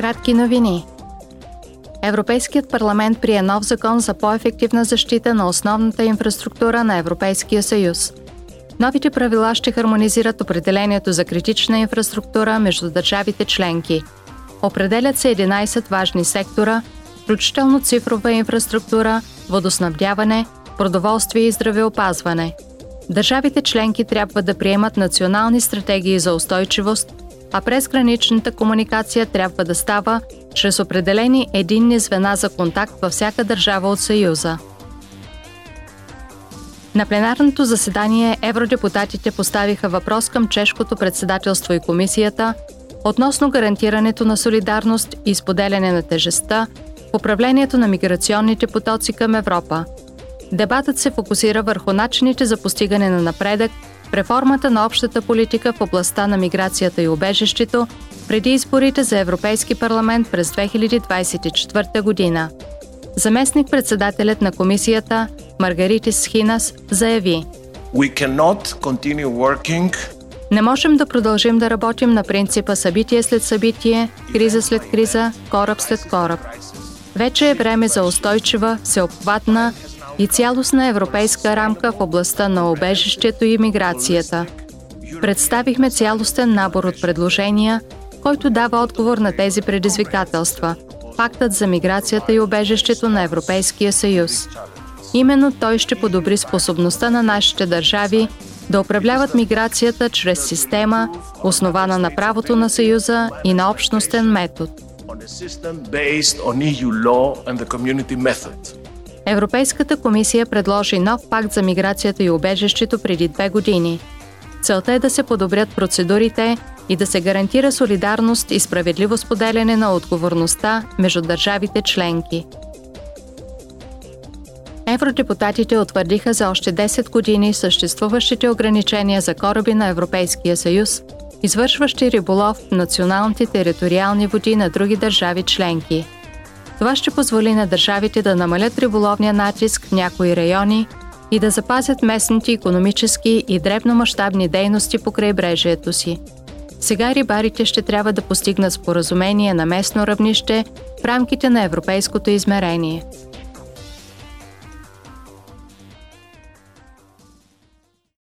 кратки новини. Европейският парламент прие нов закон за по-ефективна защита на основната инфраструктура на Европейския съюз. Новите правила ще хармонизират определението за критична инфраструктура между държавите членки. Определят се 11 важни сектора, включително цифрова инфраструктура, водоснабдяване, продоволствие и здравеопазване. Държавите членки трябва да приемат национални стратегии за устойчивост, а през граничната комуникация трябва да става чрез определени единни звена за контакт във всяка държава от Съюза. На пленарното заседание евродепутатите поставиха въпрос към чешкото председателство и комисията относно гарантирането на солидарност и споделяне на тежестта в управлението на миграционните потоци към Европа. Дебатът се фокусира върху начините за постигане на напредък реформата на общата политика в областта на миграцията и убежището преди изборите за Европейски парламент през 2024 година. Заместник-председателят на комисията Маргаритис Хинас заяви не можем да продължим да работим на принципа събитие след събитие, криза след криза, кораб след кораб. Вече е време за устойчива, всеобхватна и цялостна европейска рамка в областта на обежището и миграцията. Представихме цялостен набор от предложения, който дава отговор на тези предизвикателства – Пактът за миграцията и обежището на Европейския съюз. Именно той ще подобри способността на нашите държави да управляват миграцията чрез система, основана на правото на Съюза и на общностен метод. Европейската комисия предложи нов пакт за миграцията и убежището преди две години. Целта е да се подобрят процедурите и да се гарантира солидарност и справедливо споделяне на отговорността между държавите членки. Евродепутатите утвърдиха за още 10 години съществуващите ограничения за кораби на Европейския съюз, извършващи риболов в националните териториални води на други държави членки – това ще позволи на държавите да намалят риболовния натиск в някои райони и да запазят местните економически и дребномащабни дейности по крайбрежието си. Сега рибарите ще трябва да постигнат споразумение на местно равнище в рамките на европейското измерение –